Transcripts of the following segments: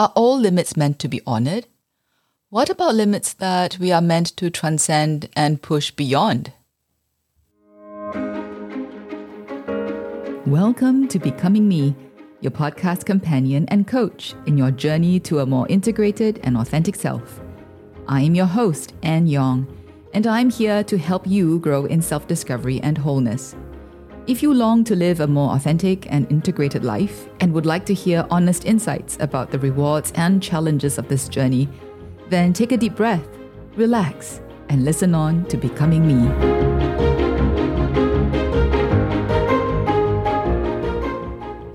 Are all limits meant to be honored? What about limits that we are meant to transcend and push beyond? Welcome to Becoming Me, your podcast companion and coach in your journey to a more integrated and authentic self. I am your host, Anne Yong, and I'm here to help you grow in self discovery and wholeness. If you long to live a more authentic and integrated life and would like to hear honest insights about the rewards and challenges of this journey, then take a deep breath, relax, and listen on to Becoming Me.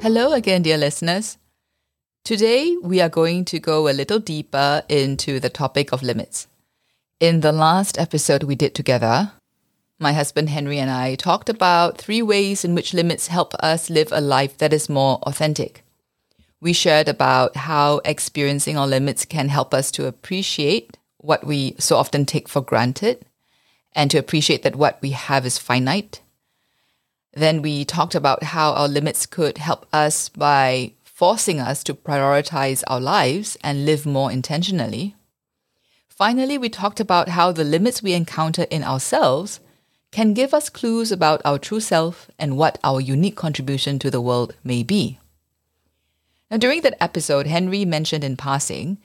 Hello again, dear listeners. Today, we are going to go a little deeper into the topic of limits. In the last episode we did together, my husband Henry and I talked about three ways in which limits help us live a life that is more authentic. We shared about how experiencing our limits can help us to appreciate what we so often take for granted and to appreciate that what we have is finite. Then we talked about how our limits could help us by forcing us to prioritize our lives and live more intentionally. Finally, we talked about how the limits we encounter in ourselves can give us clues about our true self and what our unique contribution to the world may be. Now, during that episode, Henry mentioned in passing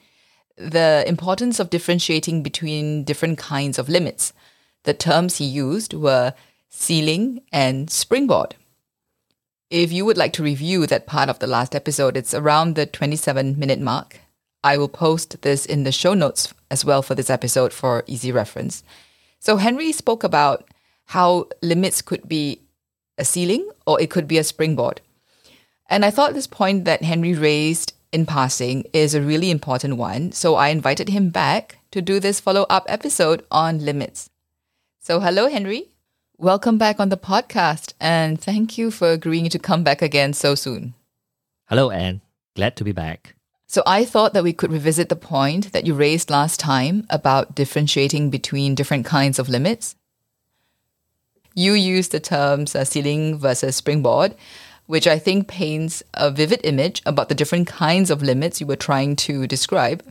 the importance of differentiating between different kinds of limits. The terms he used were ceiling and springboard. If you would like to review that part of the last episode, it's around the 27 minute mark. I will post this in the show notes as well for this episode for easy reference. So, Henry spoke about how limits could be a ceiling or it could be a springboard. And I thought this point that Henry raised in passing is a really important one. So I invited him back to do this follow up episode on limits. So, hello, Henry. Welcome back on the podcast. And thank you for agreeing to come back again so soon. Hello, Anne. Glad to be back. So, I thought that we could revisit the point that you raised last time about differentiating between different kinds of limits you use the terms uh, ceiling versus springboard, which I think paints a vivid image about the different kinds of limits you were trying to describe.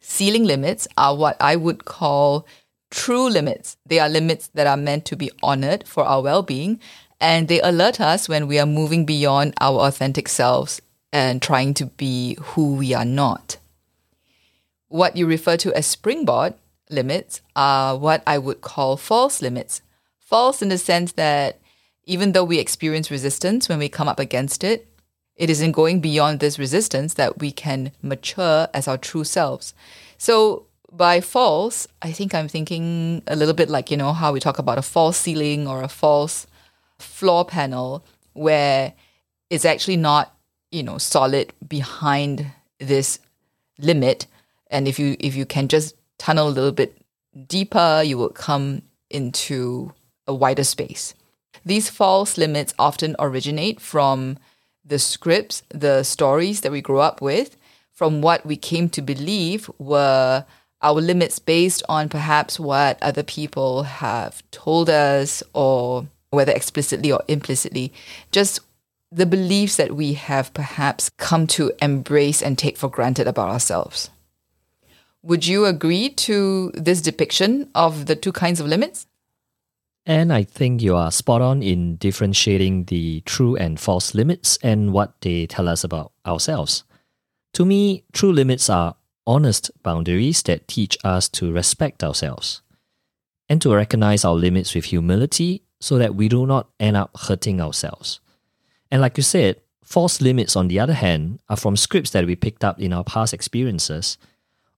Ceiling limits are what I would call true limits. They are limits that are meant to be honored for our well being, and they alert us when we are moving beyond our authentic selves and trying to be who we are not. What you refer to as springboard limits are what I would call false limits false in the sense that even though we experience resistance when we come up against it, it is in going beyond this resistance that we can mature as our true selves. So by false, I think I'm thinking a little bit like, you know, how we talk about a false ceiling or a false floor panel where it's actually not, you know, solid behind this limit. And if you if you can just tunnel a little bit deeper, you will come into a wider space. These false limits often originate from the scripts, the stories that we grew up with, from what we came to believe were our limits based on perhaps what other people have told us, or whether explicitly or implicitly, just the beliefs that we have perhaps come to embrace and take for granted about ourselves. Would you agree to this depiction of the two kinds of limits? And I think you are spot on in differentiating the true and false limits and what they tell us about ourselves. To me, true limits are honest boundaries that teach us to respect ourselves and to recognize our limits with humility so that we do not end up hurting ourselves. And like you said, false limits, on the other hand, are from scripts that we picked up in our past experiences,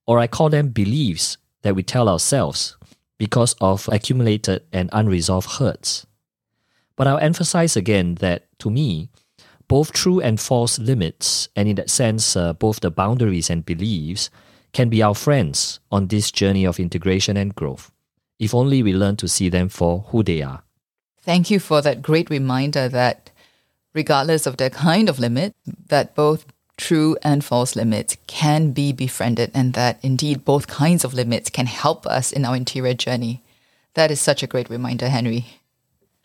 or I call them beliefs that we tell ourselves because of accumulated and unresolved hurts. But I'll emphasize again that to me, both true and false limits, and in that sense, uh, both the boundaries and beliefs, can be our friends on this journey of integration and growth, if only we learn to see them for who they are. Thank you for that great reminder that regardless of the kind of limit, that both true and false limits can be befriended, and that indeed both kinds of limits can help us in our interior journey. That is such a great reminder, Henry.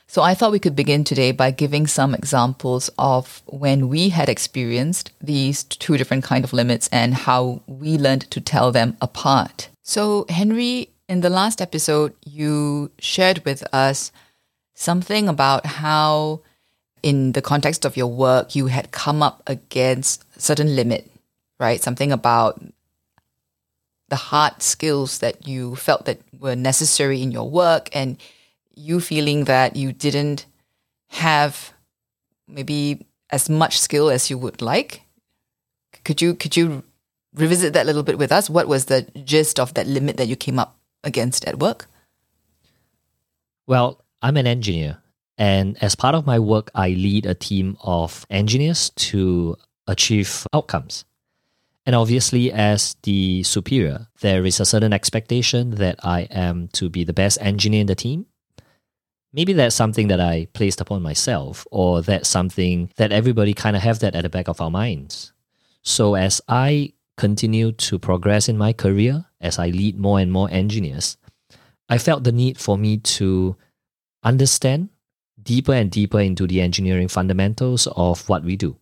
So I thought we could begin today by giving some examples of when we had experienced these two different kind of limits and how we learned to tell them apart. So Henry, in the last episode, you shared with us something about how in the context of your work you had come up against certain limit, right? Something about the hard skills that you felt that were necessary in your work and you feeling that you didn't have maybe as much skill as you would like. Could you could you revisit that a little bit with us? What was the gist of that limit that you came up against at work? Well, I'm an engineer, and as part of my work, I lead a team of engineers to achieve outcomes. And obviously, as the superior, there is a certain expectation that I am to be the best engineer in the team maybe that's something that I placed upon myself, or that's something that everybody kind of have that at the back of our minds. So as I continue to progress in my career, as I lead more and more engineers, I felt the need for me to understand deeper and deeper into the engineering fundamentals of what we do.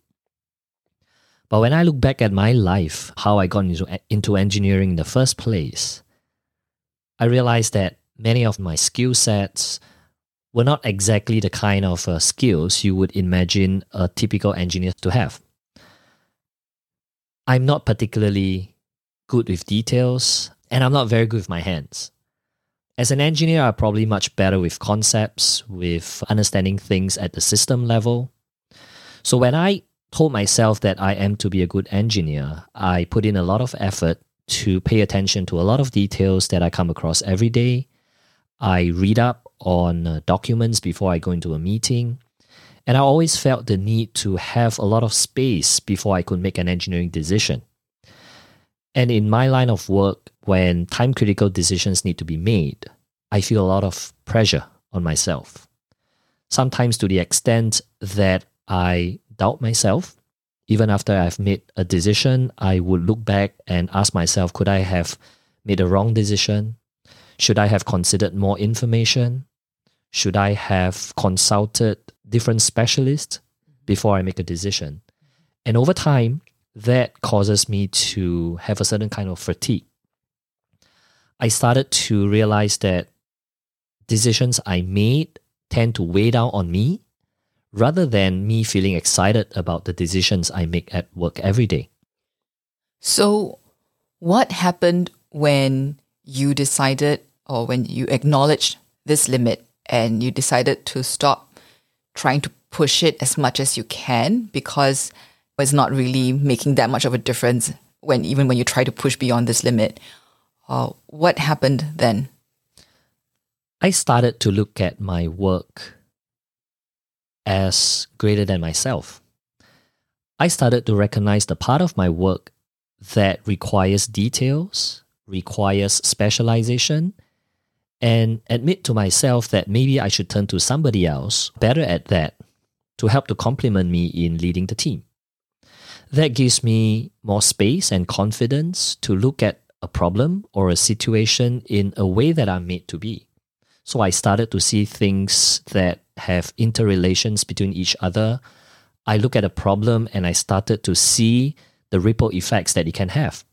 But when I look back at my life, how I got into, into engineering in the first place, I realized that many of my skill sets, were not exactly the kind of uh, skills you would imagine a typical engineer to have. I'm not particularly good with details, and I'm not very good with my hands. As an engineer, I'm probably much better with concepts, with understanding things at the system level. So when I told myself that I am to be a good engineer, I put in a lot of effort to pay attention to a lot of details that I come across every day. I read up on uh, documents before I go into a meeting. And I always felt the need to have a lot of space before I could make an engineering decision. And in my line of work, when time critical decisions need to be made, I feel a lot of pressure on myself. Sometimes to the extent that I doubt myself. Even after I've made a decision, I would look back and ask myself, could I have made a wrong decision? Should I have considered more information? should I have consulted different specialists before I make a decision? And over time, that causes me to have a certain kind of fatigue. I started to realize that decisions I made tend to weigh down on me rather than me feeling excited about the decisions I make at work every day. So, what happened when you decided or when you acknowledged this limit and you decided to stop trying to push it as much as you can because it's not really making that much of a difference when even when you try to push beyond this limit. Uh, what happened then? I started to look at my work as greater than myself. I started to recognize the part of my work that requires details, requires specialization, and admit to myself that maybe I should turn to somebody else better at that to help to complement me in leading the team. That gives me more space and confidence to look at a problem or a situation in a way that I'm made to be. So I started to see things that have interrelations between each other. I look at a problem and I started to see the ripple effects that it can have.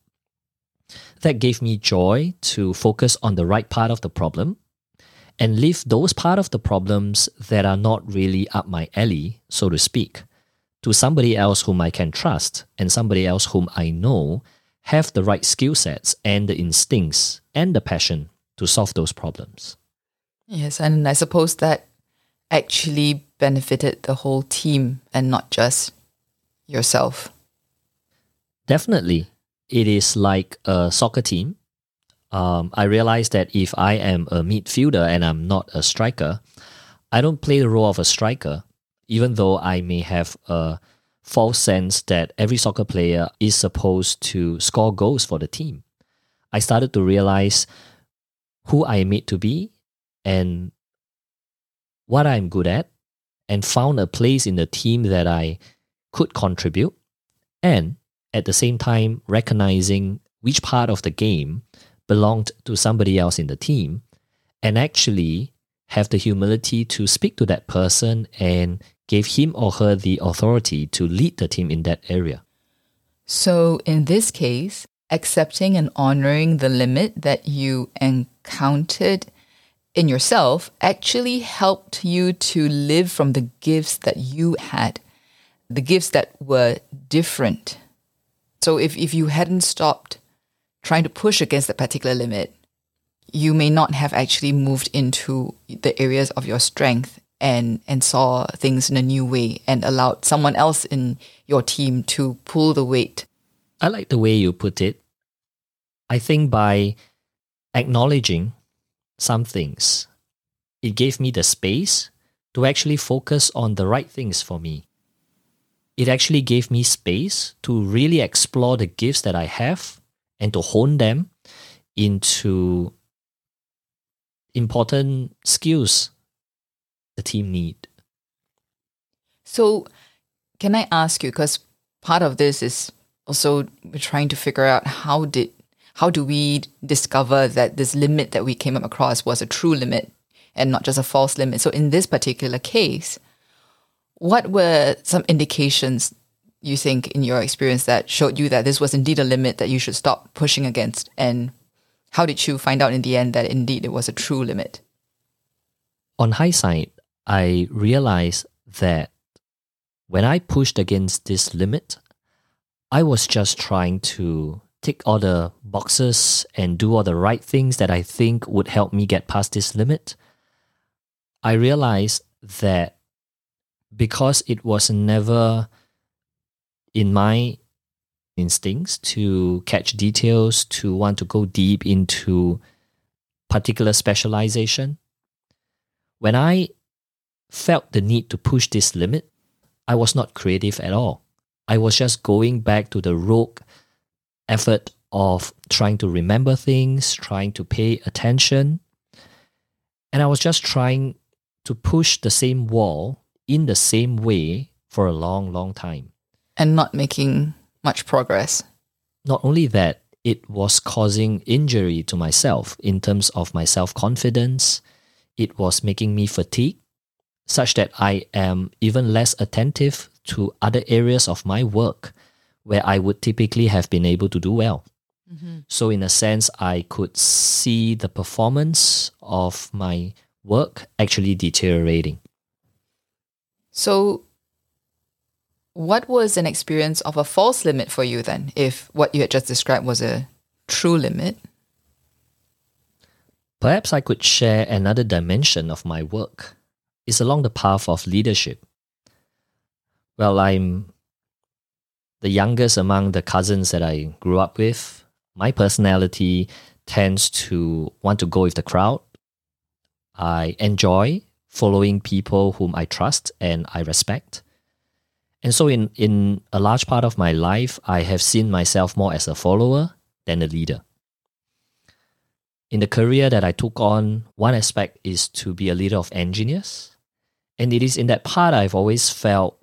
That gave me joy to focus on the right part of the problem and leave those part of the problems that are not really up my alley, so to speak, to somebody else whom I can trust and somebody else whom I know have the right skill sets and the instincts and the passion to solve those problems. Yes, and I suppose that actually benefited the whole team and not just yourself. Definitely it is like a soccer team. Um, I realize that if I am a midfielder and I'm not a striker, I don't play the role of a striker, even though I may have a false sense that every soccer player is supposed to score goals for the team. I started to realize who I am made to be and what I'm good at, and found a place in the team that I could contribute. And at the same time recognizing which part of the game belonged to somebody else in the team and actually have the humility to speak to that person and gave him or her the authority to lead the team in that area. So, in this case, accepting and honoring the limit that you encountered in yourself actually helped you to live from the gifts that you had, the gifts that were different. So, if, if you hadn't stopped trying to push against that particular limit, you may not have actually moved into the areas of your strength and and saw things in a new way and allowed someone else in your team to pull the weight. I like the way you put it. I think by acknowledging some things, it gave me the space to actually focus on the right things for me. It actually gave me space to really explore the gifts that I have and to hone them into important skills the team need. So, can I ask you because part of this is also we're trying to figure out how did how do we discover that this limit that we came up across was a true limit and not just a false limit. So in this particular case, what were some indications you think in your experience that showed you that this was indeed a limit that you should stop pushing against and how did you find out in the end that indeed it was a true limit? On hindsight, I realized that when I pushed against this limit, I was just trying to tick all the boxes and do all the right things that I think would help me get past this limit. I realized that because it was never in my instincts to catch details, to want to go deep into particular specialization. When I felt the need to push this limit, I was not creative at all. I was just going back to the rogue effort of trying to remember things, trying to pay attention. And I was just trying to push the same wall in the same way for a long, long time. And not making much progress. Not only that, it was causing injury to myself in terms of my self confidence. It was making me fatigued, such that I am even less attentive to other areas of my work where I would typically have been able to do well. Mm-hmm. So, in a sense, I could see the performance of my work actually deteriorating. So, what was an experience of a false limit for you then, if what you had just described was a true limit? Perhaps I could share another dimension of my work. It's along the path of leadership. Well, I'm the youngest among the cousins that I grew up with. My personality tends to want to go with the crowd. I enjoy following people whom I trust and I respect. And so, in, in a large part of my life, I have seen myself more as a follower than a leader. In the career that I took on, one aspect is to be a leader of engineers. And it is in that part I've always felt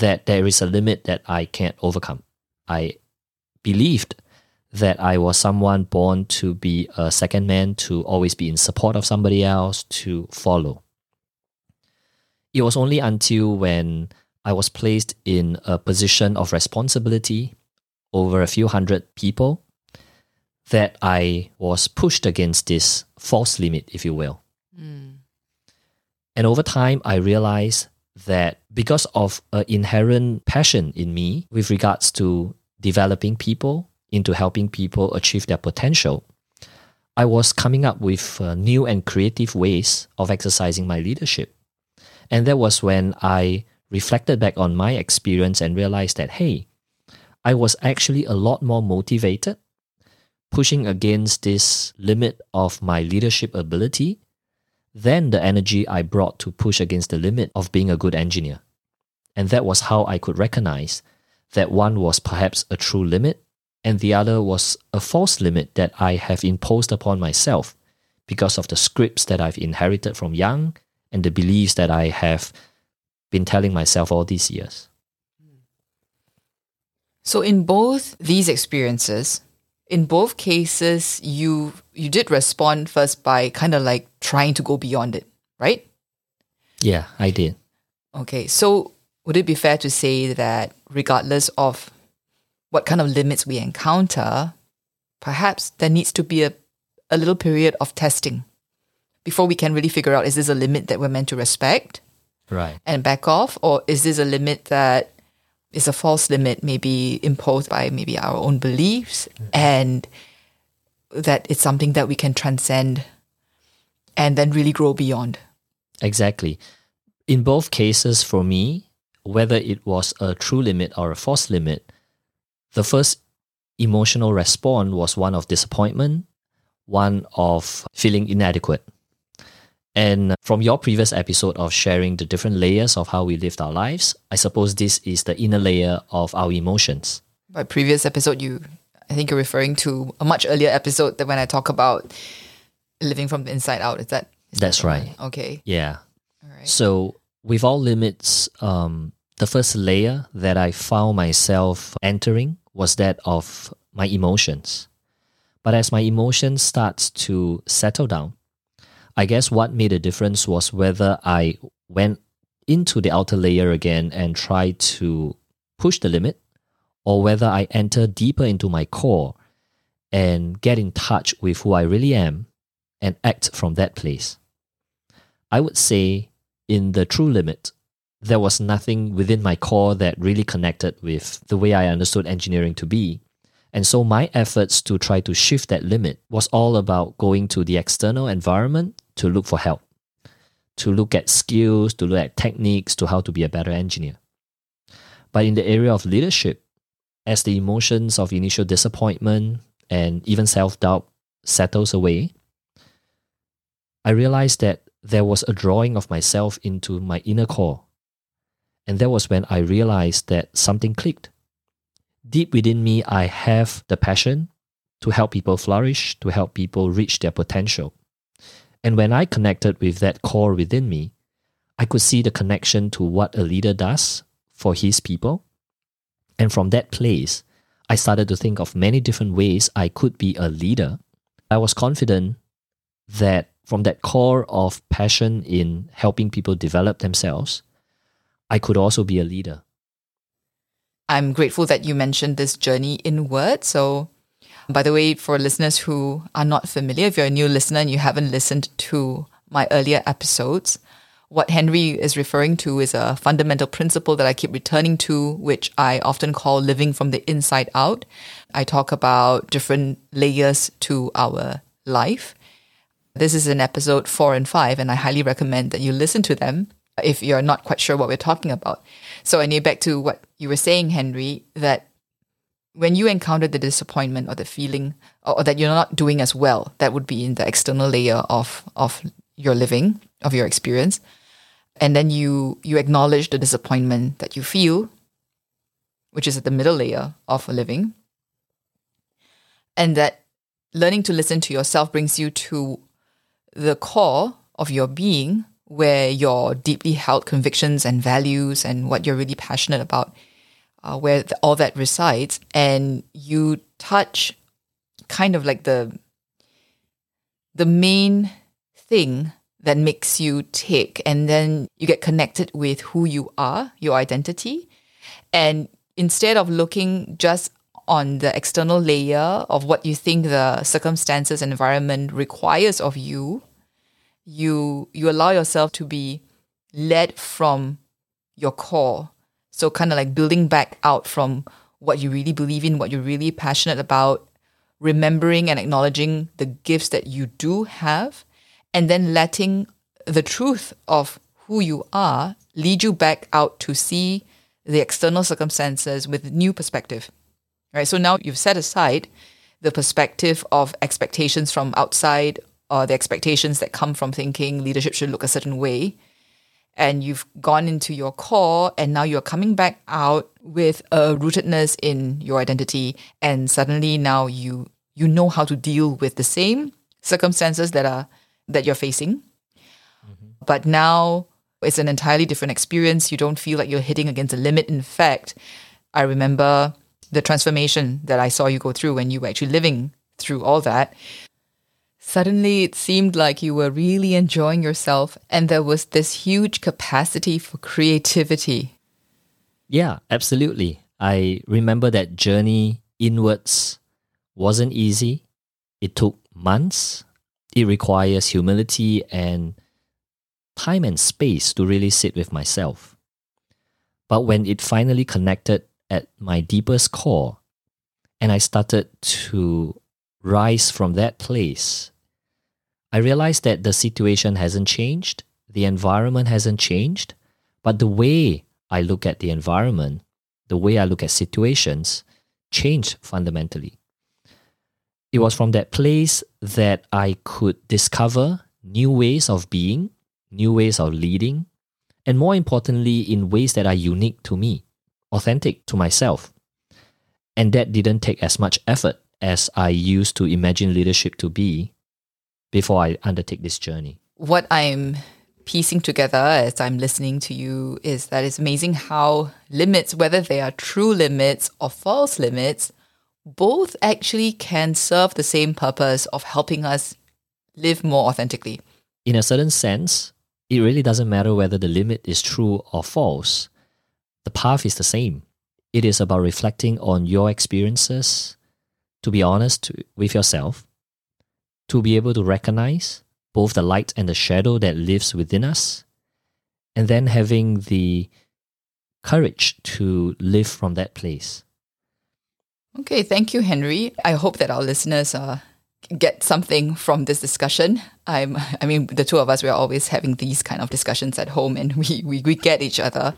that there is a limit that I can't overcome. I believed that I was someone born to be a second man, to always be in support of somebody else, to follow. It was only until when I was placed in a position of responsibility over a few hundred people that I was pushed against this false limit, if you will. Mm. And over time, I realized that because of an inherent passion in me with regards to developing people into helping people achieve their potential, I was coming up with uh, new and creative ways of exercising my leadership. And that was when I reflected back on my experience and realized that, hey, I was actually a lot more motivated pushing against this limit of my leadership ability than the energy I brought to push against the limit of being a good engineer. And that was how I could recognize that one was perhaps a true limit and the other was a false limit that I have imposed upon myself because of the scripts that I've inherited from young and the beliefs that I have been telling myself all these years. So in both these experiences, in both cases you you did respond first by kind of like trying to go beyond it. right? Yeah, I did. Okay, so would it be fair to say that regardless of what kind of limits we encounter, perhaps there needs to be a, a little period of testing before we can really figure out is this a limit that we're meant to respect Right. and back off, or is this a limit that is a false limit, maybe imposed by maybe our own beliefs, and that it's something that we can transcend and then really grow beyond? Exactly. In both cases, for me, whether it was a true limit or a false limit, the first emotional response was one of disappointment, one of feeling inadequate. And from your previous episode of sharing the different layers of how we lived our lives, I suppose this is the inner layer of our emotions. By previous episode, you, I think you're referring to a much earlier episode that when I talk about living from the inside out. Is that? Is That's that the one? right. Okay. Yeah. All right. So, with all limits, um, the first layer that I found myself entering was that of my emotions. But as my emotions starts to settle down, I guess what made a difference was whether I went into the outer layer again and tried to push the limit, or whether I enter deeper into my core and get in touch with who I really am and act from that place. I would say in the true limit, there was nothing within my core that really connected with the way I understood engineering to be. And so my efforts to try to shift that limit was all about going to the external environment to look for help, to look at skills, to look at techniques to how to be a better engineer. But in the area of leadership, as the emotions of initial disappointment and even self doubt settles away, I realized that there was a drawing of myself into my inner core. And that was when I realized that something clicked. Deep within me, I have the passion to help people flourish, to help people reach their potential. And when I connected with that core within me, I could see the connection to what a leader does for his people. And from that place, I started to think of many different ways I could be a leader. I was confident that from that core of passion in helping people develop themselves, I could also be a leader. I'm grateful that you mentioned this journey inward. So, by the way, for listeners who are not familiar, if you're a new listener and you haven't listened to my earlier episodes, what Henry is referring to is a fundamental principle that I keep returning to, which I often call living from the inside out. I talk about different layers to our life. This is in episode four and five, and I highly recommend that you listen to them if you're not quite sure what we're talking about. So, anyway, back to what you were saying, Henry, that when you encounter the disappointment or the feeling or, or that you're not doing as well, that would be in the external layer of of your living, of your experience. And then you you acknowledge the disappointment that you feel, which is at the middle layer of a living. And that learning to listen to yourself brings you to the core of your being where your deeply held convictions and values and what you're really passionate about, uh, where the, all that resides, and you touch kind of like the the main thing that makes you tick, and then you get connected with who you are, your identity, and instead of looking just on the external layer of what you think the circumstances and environment requires of you you you allow yourself to be led from your core so kind of like building back out from what you really believe in what you're really passionate about remembering and acknowledging the gifts that you do have and then letting the truth of who you are lead you back out to see the external circumstances with new perspective right so now you've set aside the perspective of expectations from outside or the expectations that come from thinking leadership should look a certain way. And you've gone into your core, and now you're coming back out with a rootedness in your identity. And suddenly now you you know how to deal with the same circumstances that are that you're facing. Mm-hmm. But now it's an entirely different experience. You don't feel like you're hitting against a limit. In fact, I remember the transformation that I saw you go through when you were actually living through all that Suddenly, it seemed like you were really enjoying yourself, and there was this huge capacity for creativity. Yeah, absolutely. I remember that journey inwards wasn't easy. It took months. It requires humility and time and space to really sit with myself. But when it finally connected at my deepest core, and I started to rise from that place, I realized that the situation hasn't changed, the environment hasn't changed, but the way I look at the environment, the way I look at situations, changed fundamentally. It was from that place that I could discover new ways of being, new ways of leading, and more importantly, in ways that are unique to me, authentic to myself. And that didn't take as much effort as I used to imagine leadership to be before I undertake this journey. What I'm piecing together as I'm listening to you is that it's amazing how limits, whether they are true limits or false limits, both actually can serve the same purpose of helping us live more authentically. In a certain sense, it really doesn't matter whether the limit is true or false. The path is the same. It is about reflecting on your experiences, to be honest with yourself, to be able to recognize both the light and the shadow that lives within us, and then having the courage to live from that place. Okay, thank you, Henry. I hope that our listeners uh, get something from this discussion. I'm, I mean, the two of us, we're always having these kind of discussions at home and we, we, we get each other.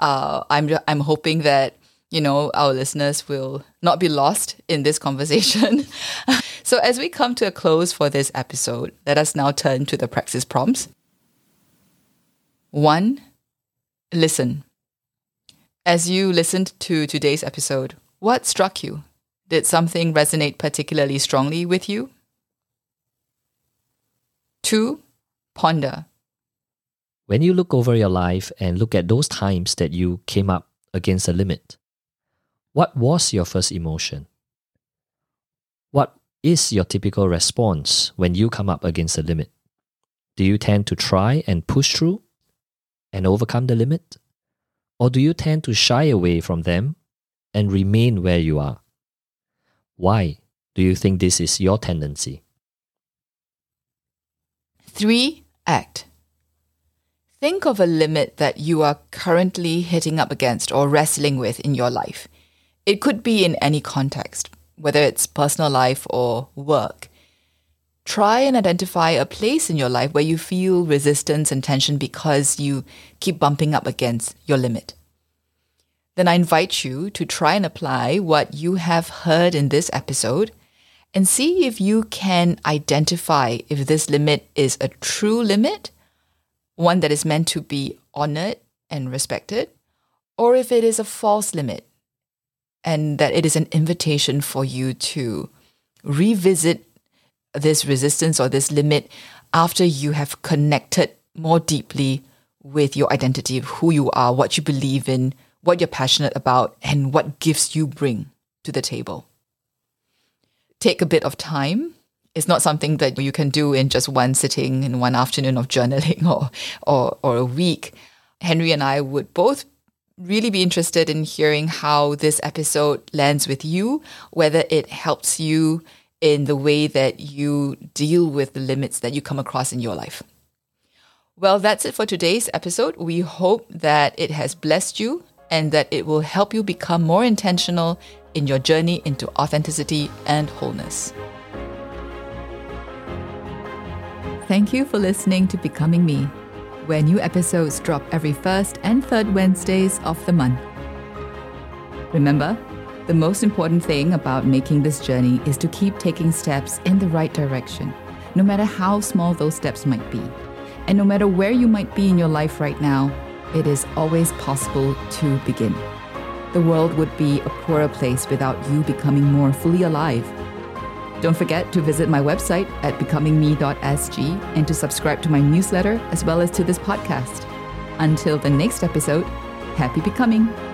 Uh, I'm, I'm hoping that, you know, our listeners will not be lost in this conversation. so as we come to a close for this episode, let us now turn to the praxis prompts. One, listen. As you listened to today's episode, what struck you? Did something resonate particularly strongly with you? Two, ponder. When you look over your life and look at those times that you came up against a limit, what was your first emotion? What is your typical response when you come up against a limit? Do you tend to try and push through and overcome the limit? Or do you tend to shy away from them and remain where you are? Why do you think this is your tendency? 3. Act. Think of a limit that you are currently hitting up against or wrestling with in your life. It could be in any context, whether it's personal life or work. Try and identify a place in your life where you feel resistance and tension because you keep bumping up against your limit then I invite you to try and apply what you have heard in this episode and see if you can identify if this limit is a true limit, one that is meant to be honored and respected, or if it is a false limit and that it is an invitation for you to revisit this resistance or this limit after you have connected more deeply with your identity who you are, what you believe in, what you're passionate about, and what gifts you bring to the table. Take a bit of time. It's not something that you can do in just one sitting in one afternoon of journaling or, or, or a week. Henry and I would both really be interested in hearing how this episode lands with you, whether it helps you in the way that you deal with the limits that you come across in your life. Well, that's it for today's episode. We hope that it has blessed you and that it will help you become more intentional in your journey into authenticity and wholeness. Thank you for listening to Becoming Me, where new episodes drop every first and third Wednesdays of the month. Remember, the most important thing about making this journey is to keep taking steps in the right direction, no matter how small those steps might be. And no matter where you might be in your life right now, it is always possible to begin. The world would be a poorer place without you becoming more fully alive. Don't forget to visit my website at becomingme.sg and to subscribe to my newsletter as well as to this podcast. Until the next episode, happy becoming!